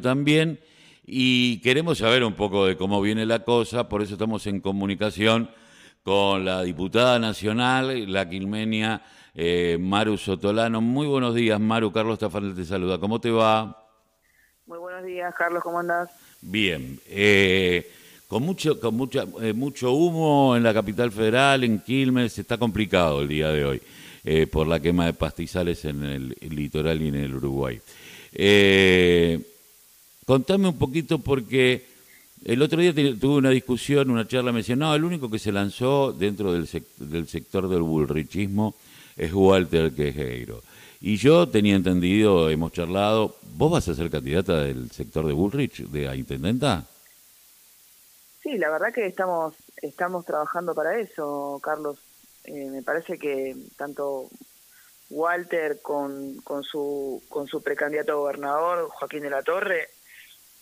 también y queremos saber un poco de cómo viene la cosa, por eso estamos en comunicación con la diputada nacional, la quilmenia eh, Maru Sotolano. Muy buenos días, Maru. Carlos Tafanel te saluda. ¿Cómo te va? Muy buenos días, Carlos. ¿Cómo andás? Bien. Eh, con mucho, con mucha, eh, mucho humo en la capital federal, en Quilmes, está complicado el día de hoy por la quema de pastizales en el, el litoral y en el Uruguay. Eh, Contame un poquito porque el otro día tuve una discusión, una charla, me decían, no, el único que se lanzó dentro del, del sector del bullrichismo es Walter Quejeiro. Y yo tenía entendido, hemos charlado, ¿vos vas a ser candidata del sector de Bullrich, de intendenta? Sí, la verdad que estamos, estamos trabajando para eso, Carlos. Eh, me parece que tanto Walter con, con, su, con su precandidato a gobernador, Joaquín de la Torre,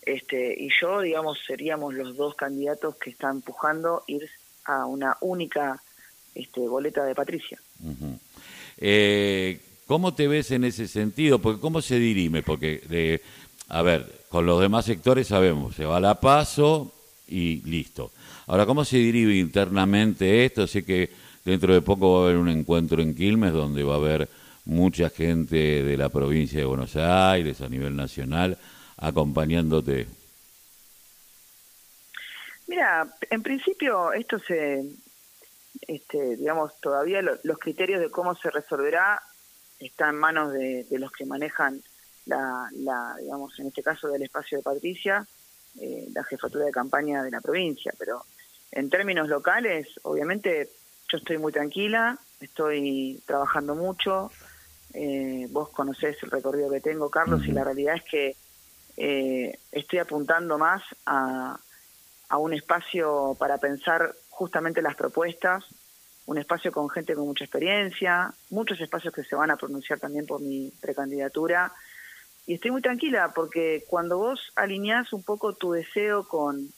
este, y yo, digamos, seríamos los dos candidatos que están empujando ir a una única este, boleta de Patricia. Eh, ¿Cómo te ves en ese sentido? Porque ¿cómo se dirime? Porque, de, a ver, con los demás sectores sabemos, se va a la paso y listo. Ahora, ¿cómo se dirime internamente esto? Sé que dentro de poco va a haber un encuentro en Quilmes donde va a haber mucha gente de la provincia de Buenos Aires a nivel nacional acompañándote? Mira, en principio esto se, este, digamos, todavía los criterios de cómo se resolverá están en manos de, los que manejan la, la, digamos, en este caso del espacio de Patricia, eh, la jefatura de campaña de la provincia, pero en términos locales, obviamente yo estoy muy tranquila, estoy trabajando mucho, eh, vos conocés el recorrido que tengo, Carlos, y la realidad es que eh, estoy apuntando más a, a un espacio para pensar justamente las propuestas, un espacio con gente con mucha experiencia, muchos espacios que se van a pronunciar también por mi precandidatura. Y estoy muy tranquila porque cuando vos alineás un poco tu deseo con,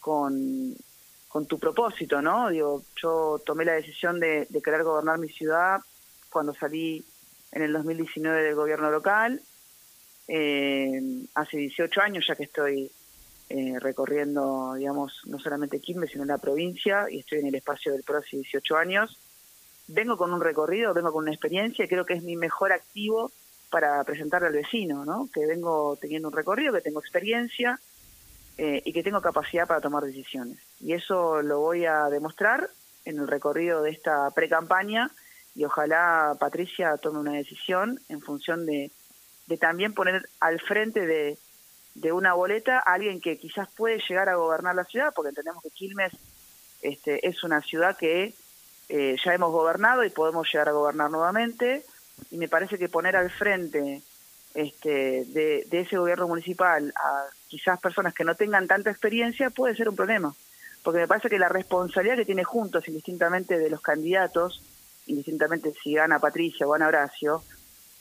con, tu propósito, ¿no? Digo, yo tomé la decisión de, de querer gobernar mi ciudad cuando salí en el 2019 del gobierno local eh, hace 18 años ya que estoy eh, recorriendo, digamos, no solamente Quilmes, sino la provincia, y estoy en el espacio del PRO hace 18 años. Vengo con un recorrido, vengo con una experiencia, y creo que es mi mejor activo para presentarle al vecino, ¿no? Que vengo teniendo un recorrido, que tengo experiencia eh, y que tengo capacidad para tomar decisiones. Y eso lo voy a demostrar en el recorrido de esta pre-campaña y ojalá Patricia tome una decisión en función de de también poner al frente de, de una boleta a alguien que quizás puede llegar a gobernar la ciudad, porque entendemos que Quilmes este, es una ciudad que eh, ya hemos gobernado y podemos llegar a gobernar nuevamente, y me parece que poner al frente este, de, de ese gobierno municipal a quizás personas que no tengan tanta experiencia puede ser un problema, porque me parece que la responsabilidad que tiene juntos, indistintamente de los candidatos, indistintamente si gana Patricia o gana Horacio,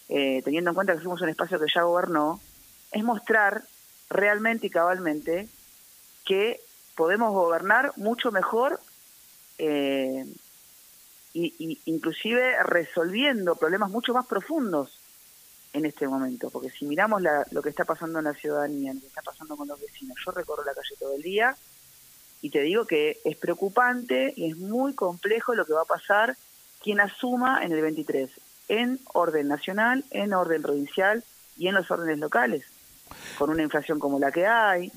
eh, teniendo en cuenta que fuimos un espacio que ya gobernó, es mostrar realmente y cabalmente que podemos gobernar mucho mejor eh, y, inclusive resolviendo problemas mucho más profundos en este momento, porque si miramos lo que está pasando en la ciudadanía, lo que está pasando con los vecinos, yo recorro la calle todo el día y te digo que es preocupante y es muy complejo lo que va a pasar quien asuma en el 23 en orden nacional, en orden provincial y en los órdenes locales, con una inflación como la que hay,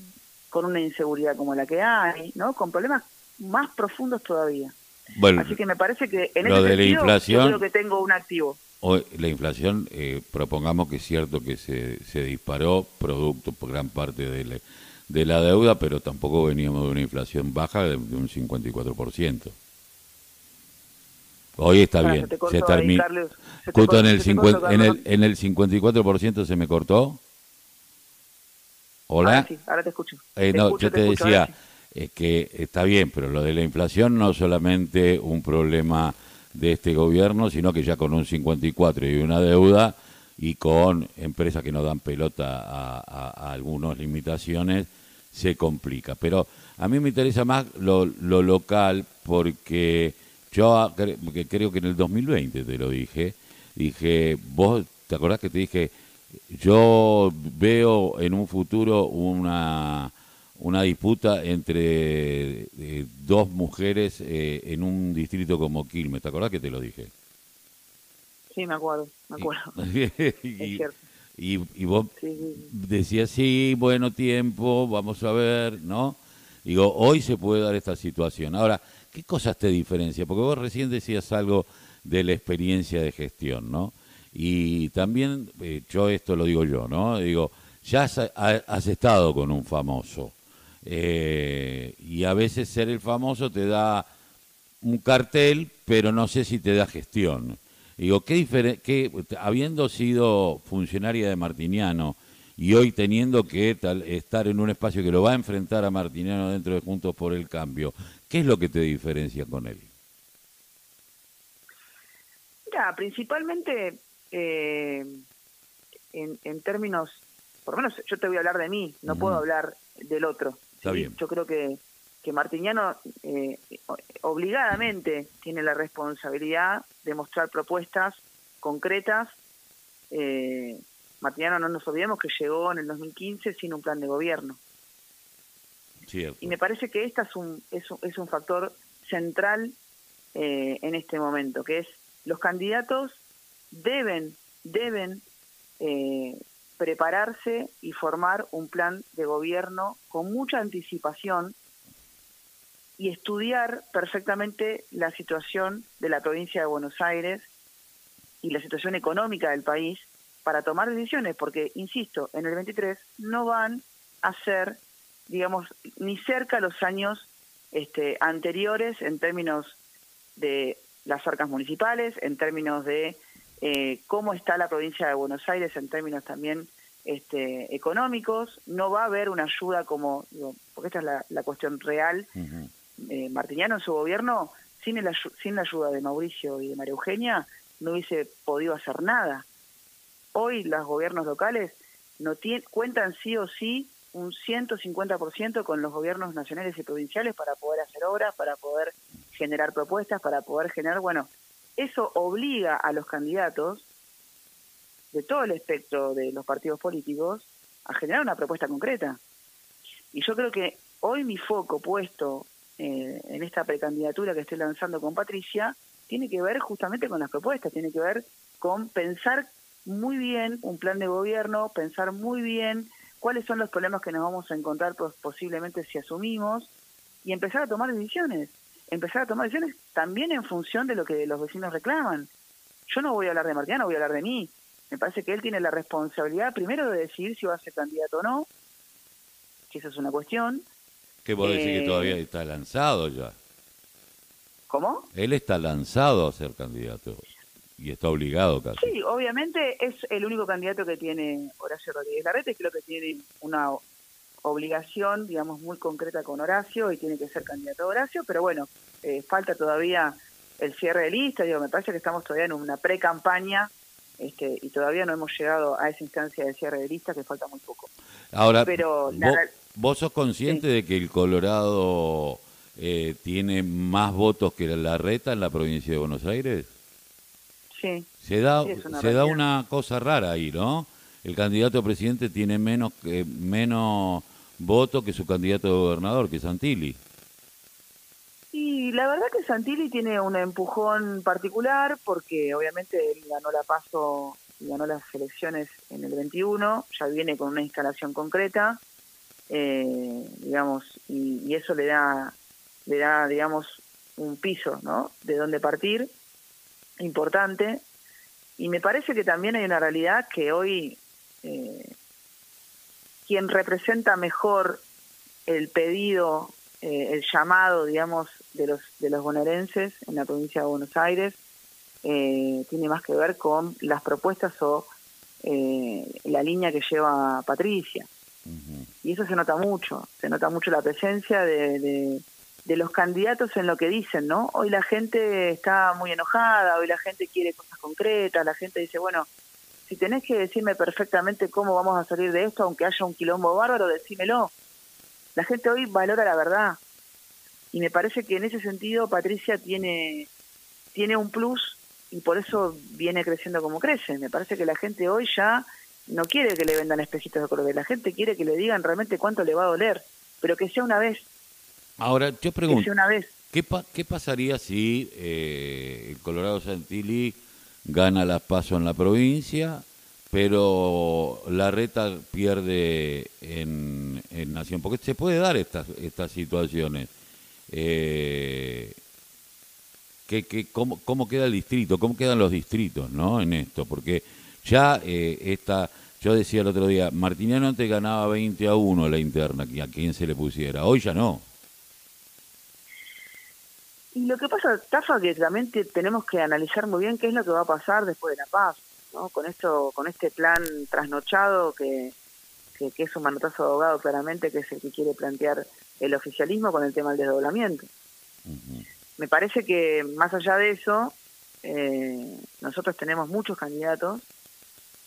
con una inseguridad como la que hay, ¿no? Con problemas más profundos todavía. Bueno, Así que me parece que en ese de inflación, yo creo que tengo un activo. Hoy, la inflación, eh, propongamos que es cierto que se, se disparó producto por gran parte de la, de la deuda, pero tampoco veníamos de una inflación baja de, de un 54%. Hoy está bien. Se, termina. Justo en el, en, el, en el 54% se me cortó. Hola. Ahora, sí, ahora te escucho. Eh, no, yo te, decía eh, que está bien, pero lo de la inflación no solamente un problema de este gobierno, sino que ya con un 54 y una deuda y con empresas que no dan pelota a, a, algunas limitaciones, se complica. Pero a mí me interesa más lo, lo local porque yo creo que en el 2020 te lo dije, dije, vos, ¿te acordás que te dije, yo veo en un futuro una, una disputa entre eh, dos mujeres eh, en un distrito como Quilmes. ¿Te acordás que te lo dije? Sí, me acuerdo, me acuerdo. y, y, vos decías, sí, bueno tiempo, vamos a ver, ¿no? Digo, hoy se puede dar esta situación. Ahora, ¿qué cosas te diferencia? Porque vos recién decías algo de la experiencia de gestión, ¿no? Y también, eh, yo esto lo digo yo, ¿no? Digo, ya has, estado con un famoso. Eh, y a veces ser el famoso te da un cartel, pero no sé si te da gestión. Digo, ¿qué, qué habiendo sido funcionaria de Martiniano y hoy teniendo que estar en un espacio que lo va a enfrentar a Martiniano dentro de Juntos por el Cambio, ¿qué es lo que te diferencia con él? Mira, principalmente eh, en, términos, por lo menos yo te voy a hablar de mí, no puedo hablar del otro. Está bien. Yo creo que, que Martiniano eh, obligadamente tiene la responsabilidad de mostrar propuestas concretas. Eh, Martiniano no nos olvidemos que llegó en el 2015 sin un plan de gobierno. Y me parece que este es un, es un, es un factor central eh, en este momento, que es los candidatos deben, deben eh, prepararse y formar un plan de gobierno con mucha anticipación y estudiar perfectamente la situación de la provincia de Buenos Aires y la situación económica del país para tomar decisiones, porque, insisto, en el 23 no van a ser, digamos, ni cerca los años este, anteriores en términos de las arcas municipales, en términos de eh, cómo está la provincia de Buenos Aires en términos también este, económicos. No va a haber una ayuda como, porque esta es la, cuestión real. Eh, Martiniano en su gobierno, sin, el, sin la ayuda de Mauricio y de María Eugenia, no hubiese podido hacer nada. Hoy los gobiernos locales no tienen, cuentan sí o sí un 150% con los gobiernos nacionales y provinciales para poder hacer obras, para poder generar propuestas, para poder generar, bueno, eso obliga a los candidatos de todo el espectro de los partidos políticos a generar una propuesta concreta. Y yo creo que hoy mi foco puesto eh, en esta precandidatura que estoy lanzando con Patricia tiene que ver justamente con las propuestas, tiene que ver con pensar muy bien un plan de gobierno, pensar muy bien cuáles son los problemas que nos vamos a encontrar posiblemente si asumimos y empezar a tomar decisiones empezar a tomar decisiones también en función de lo que los vecinos reclaman. Yo no voy a hablar de Martiano, voy a hablar de mí. Me parece que él tiene la responsabilidad primero de decidir si va a ser candidato o no, que esa es una cuestión. ¿Qué vos decir que todavía eh, está lanzado ya? ¿Cómo? Él está lanzado a ser candidato y está obligado casi. Sí, obviamente es el único candidato que tiene Horacio Rodríguez Larrete, creo que tiene una obligación, digamos, muy concreta con Horacio y tiene que ser candidato a Horacio, pero bueno, eh, falta todavía el cierre de lista, digo, me parece que estamos todavía en una pre-campaña este, y todavía no hemos llegado a esa instancia de cierre de lista que falta muy poco. Ahora, pero vos, sos consciente de que el Colorado eh, tiene más votos que la Reta en la provincia de Buenos Aires? Sí. Se da, se da una cosa rara ahí, ¿no? El candidato a presidente tiene menos, menos voto que su candidato a gobernador, que Santilli. Y la verdad que Santilli tiene un empujón particular porque obviamente él ganó la paso y ganó las elecciones en el 21, ya viene con una instalación concreta, eh, digamos, y, eso le da, le da, digamos, un piso, ¿no? De dónde partir, importante. Y me parece que también hay una realidad que hoy eh, quien representa mejor el pedido, eh, el llamado, digamos, de los, de los bonaerenses en la provincia de Buenos Aires, eh, tiene más que ver con las propuestas o eh, la línea que lleva Patricia. Y eso se nota mucho, se nota mucho la presencia de, de, los candidatos en lo que dicen, ¿no? Hoy la gente está muy enojada, hoy la gente quiere cosas concretas, la gente dice, bueno, si tenés que decirme perfectamente cómo vamos a salir de esto, aunque haya un quilombo bárbaro, decímelo. La gente hoy valora la verdad. Y me parece que en ese sentido Patricia tiene, tiene un plus y por eso viene creciendo como crece. Me parece que la gente hoy ya no quiere que le vendan espejitos de colores, la gente quiere que le digan realmente cuánto le va a doler, pero que sea una vez. Ahora, yo pregunto, una vez. ¿qué, ¿qué pasaría si eh, el Colorado Santilli gana las pasos en la provincia, pero la reta pierde en, en Nación? Porque se puede dar estas, estas situaciones. Eh, ¿qué, qué, cómo, ¿Cómo queda el distrito? ¿Cómo quedan los distritos no en esto? Porque ya eh, esta, yo decía el otro día, Martiniano antes ganaba 20 a 1 la interna, a quien se le pusiera, hoy ya no. Y lo que pasa, Tafa, que también tenemos que analizar muy bien qué es lo que va a pasar después de la paz, ¿no? Con esto, con este plan trasnochado que, que, es un manotazo de abogado claramente, que es el que quiere plantear el oficialismo con el tema del desdoblamiento. Me parece que más allá de eso, eh, nosotros tenemos muchos candidatos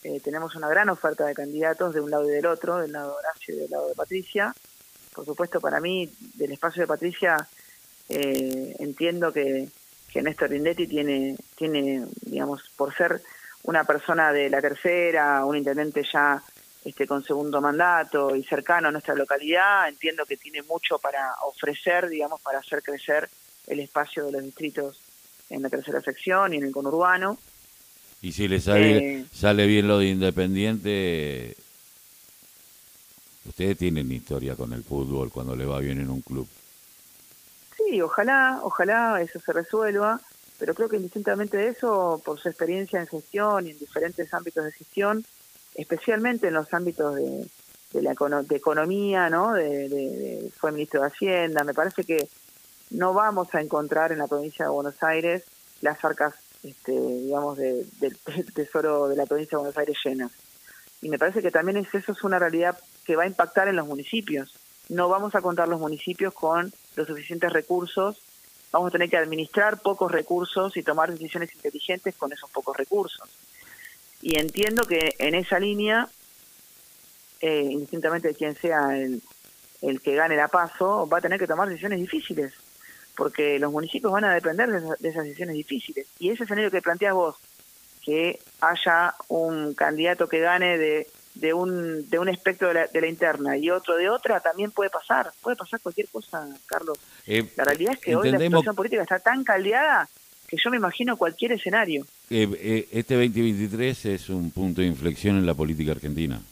eh, tenemos una gran oferta de candidatos de un lado y del otro, del lado de Horacio y del lado de Patricia. Por supuesto, para mí, del espacio de Patricia, eh, entiendo que, que Néstor Rindetti tiene, tiene, digamos, por ser una persona de la tercera, un intendente ya este, con segundo mandato y cercano a nuestra localidad, entiendo que tiene mucho para ofrecer, digamos, para hacer crecer el espacio de los distritos en la tercera sección y en el conurbano. Y si le sale, eh. sale bien lo de Independiente, ustedes tienen historia con el fútbol cuando le va bien en un club. Sí, ojalá, ojalá eso se resuelva, pero creo que indistintamente de eso, por su experiencia en gestión y en diferentes ámbitos de gestión, especialmente en los ámbitos de, de la de economía, ¿no? De, fue ministro de Hacienda, me parece que no vamos a encontrar en la provincia de Buenos Aires las arcas este, digamos, del tesoro de la provincia de Buenos Aires llena. Y me parece que también es, eso es una realidad que va a impactar en los municipios. No vamos a contar los municipios con los suficientes recursos, vamos a tener que administrar pocos recursos y tomar decisiones inteligentes con esos pocos recursos. Y entiendo que en esa línea, eh, indistintamente de quién sea el, el que gane la paso, va a tener que tomar decisiones difíciles porque los municipios van a depender de, esas decisiones difíciles. Y ese escenario que planteas vos, que haya un candidato que gane de, de, un, de un espectro de la, de la interna y otro de otra, también puede pasar. Puede pasar cualquier cosa, Carlos. Eh, la realidad es que hoy la situación política está tan caldeada que yo me imagino cualquier escenario. Eh, eh, este 2023 es un punto de inflexión en la política argentina.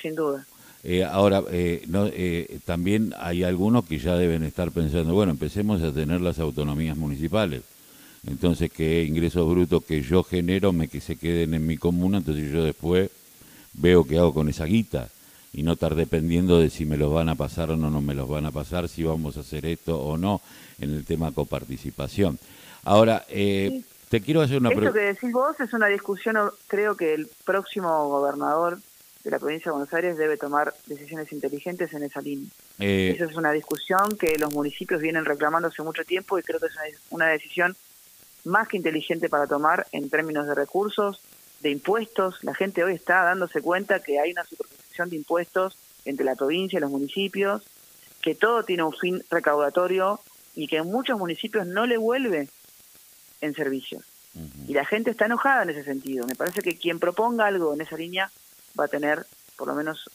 Sin duda. Eh, ahora, eh, no, eh, también hay algunos que ya deben estar pensando, bueno, empecemos a tener las autonomías municipales. Entonces, que ingresos brutos que yo genero me que se queden en mi comuna, entonces yo después veo qué hago con esa guita y no estar dependiendo de si me los van a pasar o no, no me los van a pasar, si vamos a hacer esto o no en el tema coparticipación. Ahora, te quiero hacer una pregunta. Esto que decís vos es una discusión, creo que el próximo gobernador de la provincia de Buenos Aires debe tomar decisiones inteligentes en esa línea. Eh, Esa es una discusión que los municipios vienen reclamando hace mucho tiempo y creo que es una, decisión más que inteligente para tomar en términos de recursos, de impuestos. La gente hoy está dándose cuenta que hay una superposición de impuestos entre la provincia y los municipios, que todo tiene un fin recaudatorio y que en muchos municipios no le vuelve en servicio. Y la gente está enojada en ese sentido. Me parece que quien proponga algo en esa línea va a tener por lo menos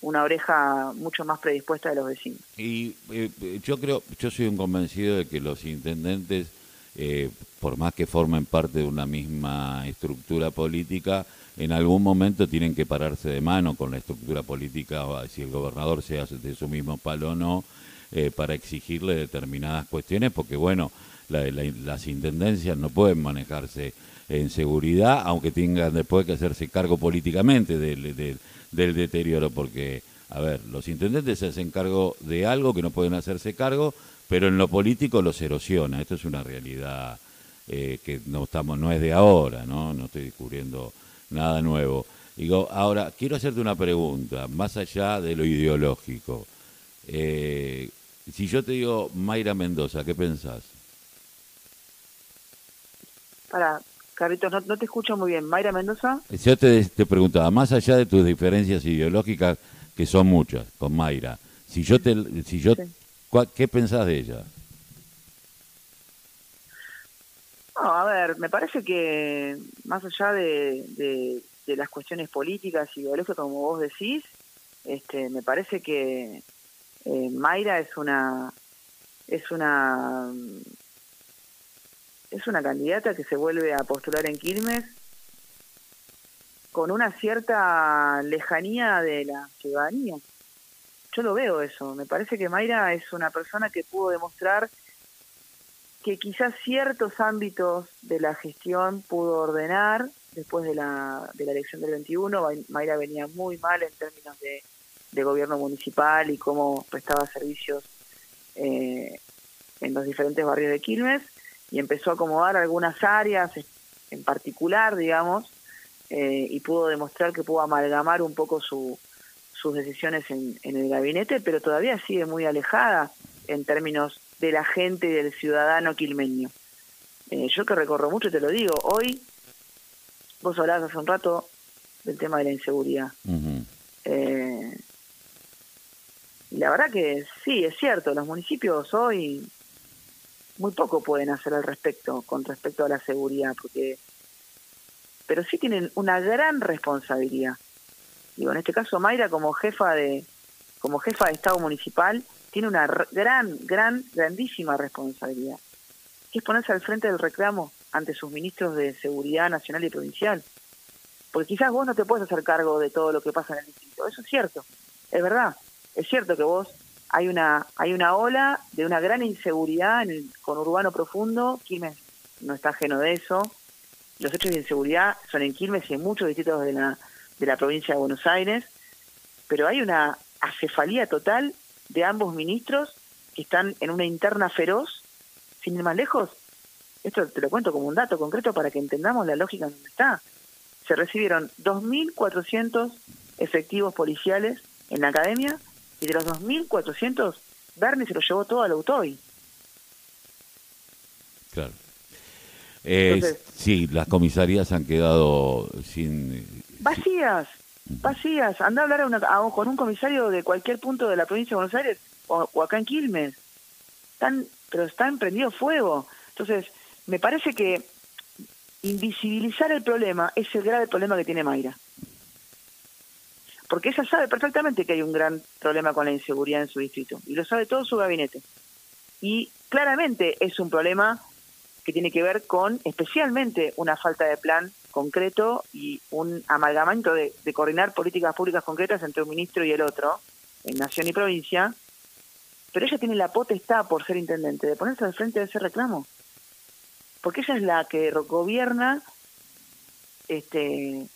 una oreja mucho más predispuesta de los vecinos. Y eh, yo creo, yo soy un convencido de que los intendentes, eh, por más que formen parte de una misma estructura política, en algún momento tienen que pararse de mano con la estructura política, si el gobernador sea de su mismo palo o no, eh, para exigirle determinadas cuestiones, porque bueno, las intendencias no pueden manejarse en seguridad, aunque tengan después que hacerse cargo políticamente del, del, deterioro, porque, a ver, los intendentes se hacen cargo de algo que no pueden hacerse cargo, pero en lo político los erosiona. Esto es una realidad eh, que no estamos, no es de ahora, ¿no? No estoy descubriendo nada nuevo. Digo, ahora, quiero hacerte una pregunta, más allá de lo ideológico. Eh, si yo te digo Mayra Mendoza, ¿qué pensás? Para, Carlitos, no, te escucho muy bien. Mayra Mendoza. Yo te, te, preguntaba, más allá de tus diferencias ideológicas, que son muchas, con Mayra, si yo te, si yo, ¿qué pensás de ella? No, a ver, me parece que más allá de, las cuestiones políticas y ideológicas, como vos decís, este, me parece que eh, Mayra es una es una es una candidata que se vuelve a postular en Quilmes con una cierta lejanía de la ciudadanía. Yo lo veo eso, me parece que Mayra es una persona que pudo demostrar que quizás ciertos ámbitos de la gestión pudo ordenar después de la, de la elección del 21. Mayra venía muy mal en términos de, gobierno municipal y cómo prestaba servicios eh, en los diferentes barrios de Quilmes y empezó a acomodar algunas áreas en particular, digamos, eh, y pudo demostrar que pudo amalgamar un poco su, sus decisiones en, en el gabinete, pero todavía sigue muy alejada en términos de la gente y del ciudadano quilmeño. Eh, yo que recorro mucho, te lo digo, hoy vos hablabas hace un rato del tema de la inseguridad. Eh, y la verdad que sí, es cierto, los municipios hoy muy poco pueden hacer al respecto, con respecto a la seguridad, porque pero sí tienen una gran responsabilidad. Digo, en este caso Mayra como jefa de como jefa de Estado municipal tiene una gran, gran, grandísima responsabilidad, que es ponerse al frente del reclamo ante sus ministros de Seguridad Nacional y Provincial. Porque quizás vos no te puedes hacer cargo de todo lo que pasa en el distrito, eso es cierto, es verdad, es cierto que vos hay una hay una ola de una gran inseguridad en el conurbano profundo, Quilmes no está ajeno de eso, los hechos de inseguridad son en Quilmes y en muchos distritos de la, de la provincia de Buenos Aires, pero hay una acefalía total de ambos ministros que están en una interna feroz, sin ir más lejos. Esto te lo cuento como un dato concreto para que entendamos la lógica en donde está. Se recibieron 2.400 efectivos policiales en la academia y de los 2.400, Bernie se lo llevó todo al UTOI. Claro. Eh, sí, las comisarías han quedado sin... Vacías vacías. Anda a hablar con un comisario de cualquier punto de la provincia de Buenos Aires o, acá en Quilmes. Están, pero están prendido fuego. Entonces, me parece que invisibilizar el problema es el grave problema que tiene Mayra. Porque ella sabe perfectamente que hay un gran problema con la inseguridad en su distrito y lo sabe todo su gabinete. Y claramente es un problema que tiene que ver con especialmente una falta de plan concreto y un amalgamamiento de, coordinar políticas públicas concretas entre un ministro y el otro, en nación y provincia, pero ella tiene la potestad, por ser intendente, de ponerse al frente de ese reclamo. Porque ella es la que gobierna este,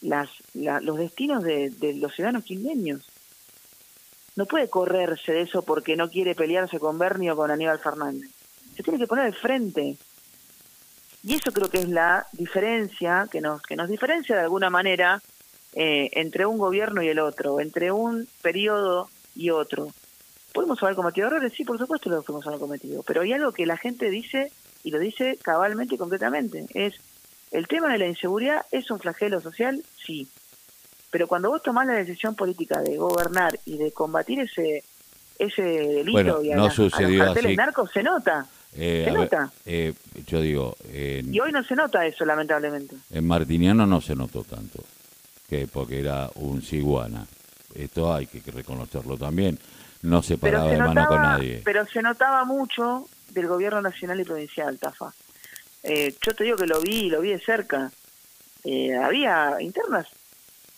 las, los destinos de, los ciudadanos quilmeños. No puede correrse de eso porque no quiere pelearse con Bernie o con Aníbal Fernández se tiene que poner al frente. Y eso creo que es la diferencia, que nos, que nos diferencia de alguna manera eh, entre un gobierno y el otro, entre un periodo y otro. ¿Podemos haber cometido errores? Sí, por supuesto lo podemos haber cometido, pero hay algo que la gente dice, y lo dice cabalmente y concretamente, es, ¿el tema de la inseguridad es un flagelo social? Sí. Pero cuando vos tomás la decisión política de gobernar y de combatir ese ese delito y a, los carteles narcos, se nota. Eh, ¿Se nota? Eh, yo digo... y hoy no se nota eso, lamentablemente. En Martiniano no se notó tanto, que porque era un ciguana. Esto hay que reconocerlo también. No se paraba de mano con nadie. Pero se notaba mucho del gobierno nacional y provincial, Tafa. Eh, yo te digo que lo vi, lo vi de cerca. había internas.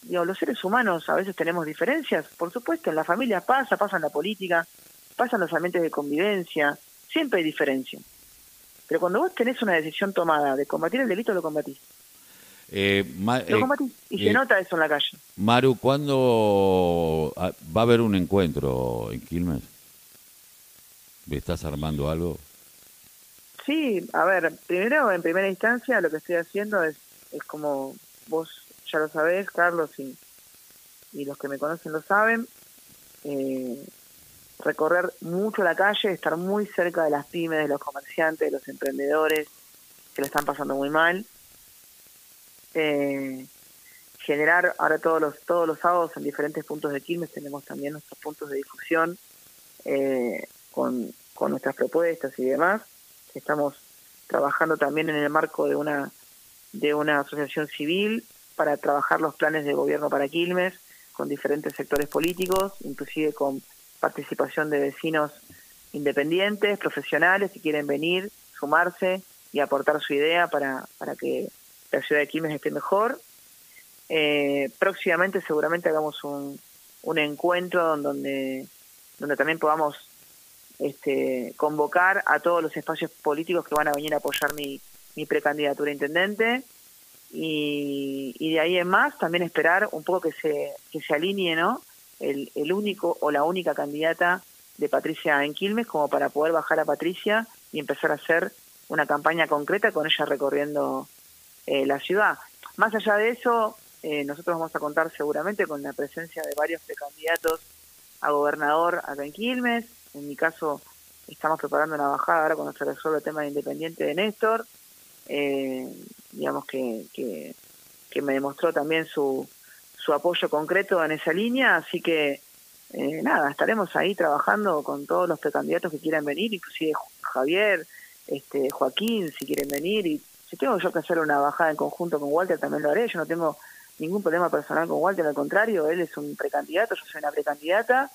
Digo, los seres humanos a veces tenemos diferencias, por supuesto, en la familia pasa, pasa en la política, pasan los ambientes de convivencia, siempre hay diferencia. Pero cuando vos tenés una decisión tomada de combatir el delito, lo combatís. Eh, lo eh, combatís. Y se eh, nota eso en la calle. Maru, ¿cuándo ah, va a haber un encuentro en Quilmes? ¿Estás armando algo? Sí, a ver, primero, en primera instancia, lo que estoy haciendo es, es como vos ya lo sabés, Carlos, y, y los que me conocen lo saben, eh, recorrer mucho la calle, estar muy cerca de las pymes, de los comerciantes, de los emprendedores que lo están pasando muy mal. Eh, generar ahora todos los todos los sábados en diferentes puntos de Quilmes tenemos también nuestros puntos de difusión eh, con, con nuestras propuestas y demás. Estamos trabajando también en el marco de una de una asociación civil para trabajar los planes de gobierno para Quilmes con diferentes sectores políticos, inclusive con participación de vecinos independientes, profesionales que quieren venir, sumarse y aportar su idea para, para que la ciudad de Quilmes esté mejor. Eh, próximamente seguramente hagamos un, un encuentro donde, donde también podamos este, convocar a todos los espacios políticos que van a venir a apoyar mi, mi precandidatura a intendente y, y, de ahí en más también esperar un poco que se, que se alinee ¿no? El, único o la única candidata de Patricia en Quilmes como para poder bajar a Patricia y empezar a hacer una campaña concreta con ella recorriendo eh, la ciudad. Más allá de eso, eh, nosotros vamos a contar seguramente con la presencia de varios precandidatos a gobernador acá en Quilmes. En mi caso, estamos preparando una bajada ahora cuando se resuelve el tema de Independiente de Néstor. Eh, digamos que, que, que, me demostró también su, su apoyo concreto en esa línea, así que eh, nada, estaremos ahí trabajando con todos los precandidatos que quieran venir, inclusive Javier, este Joaquín, si quieren venir, y si tengo yo que hacer una bajada en conjunto con Walter, también lo haré, yo no tengo ningún problema personal con Walter, al contrario, él es un precandidato, yo soy una precandidata,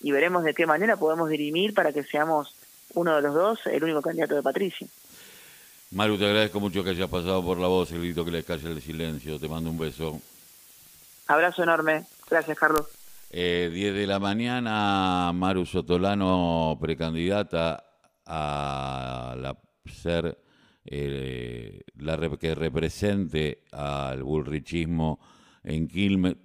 y veremos de qué manera podemos dirimir para que seamos uno de los dos el único candidato de Patricia. Maru, te agradezco mucho que hayas pasado por la voz, el grito que le calle el silencio. Te mando un beso. Abrazo enorme. Gracias, Carlos. Eh, 10 de la mañana, Maru Sotolano, precandidata a la, ser eh, la que represente al bullrichismo en Quilmes.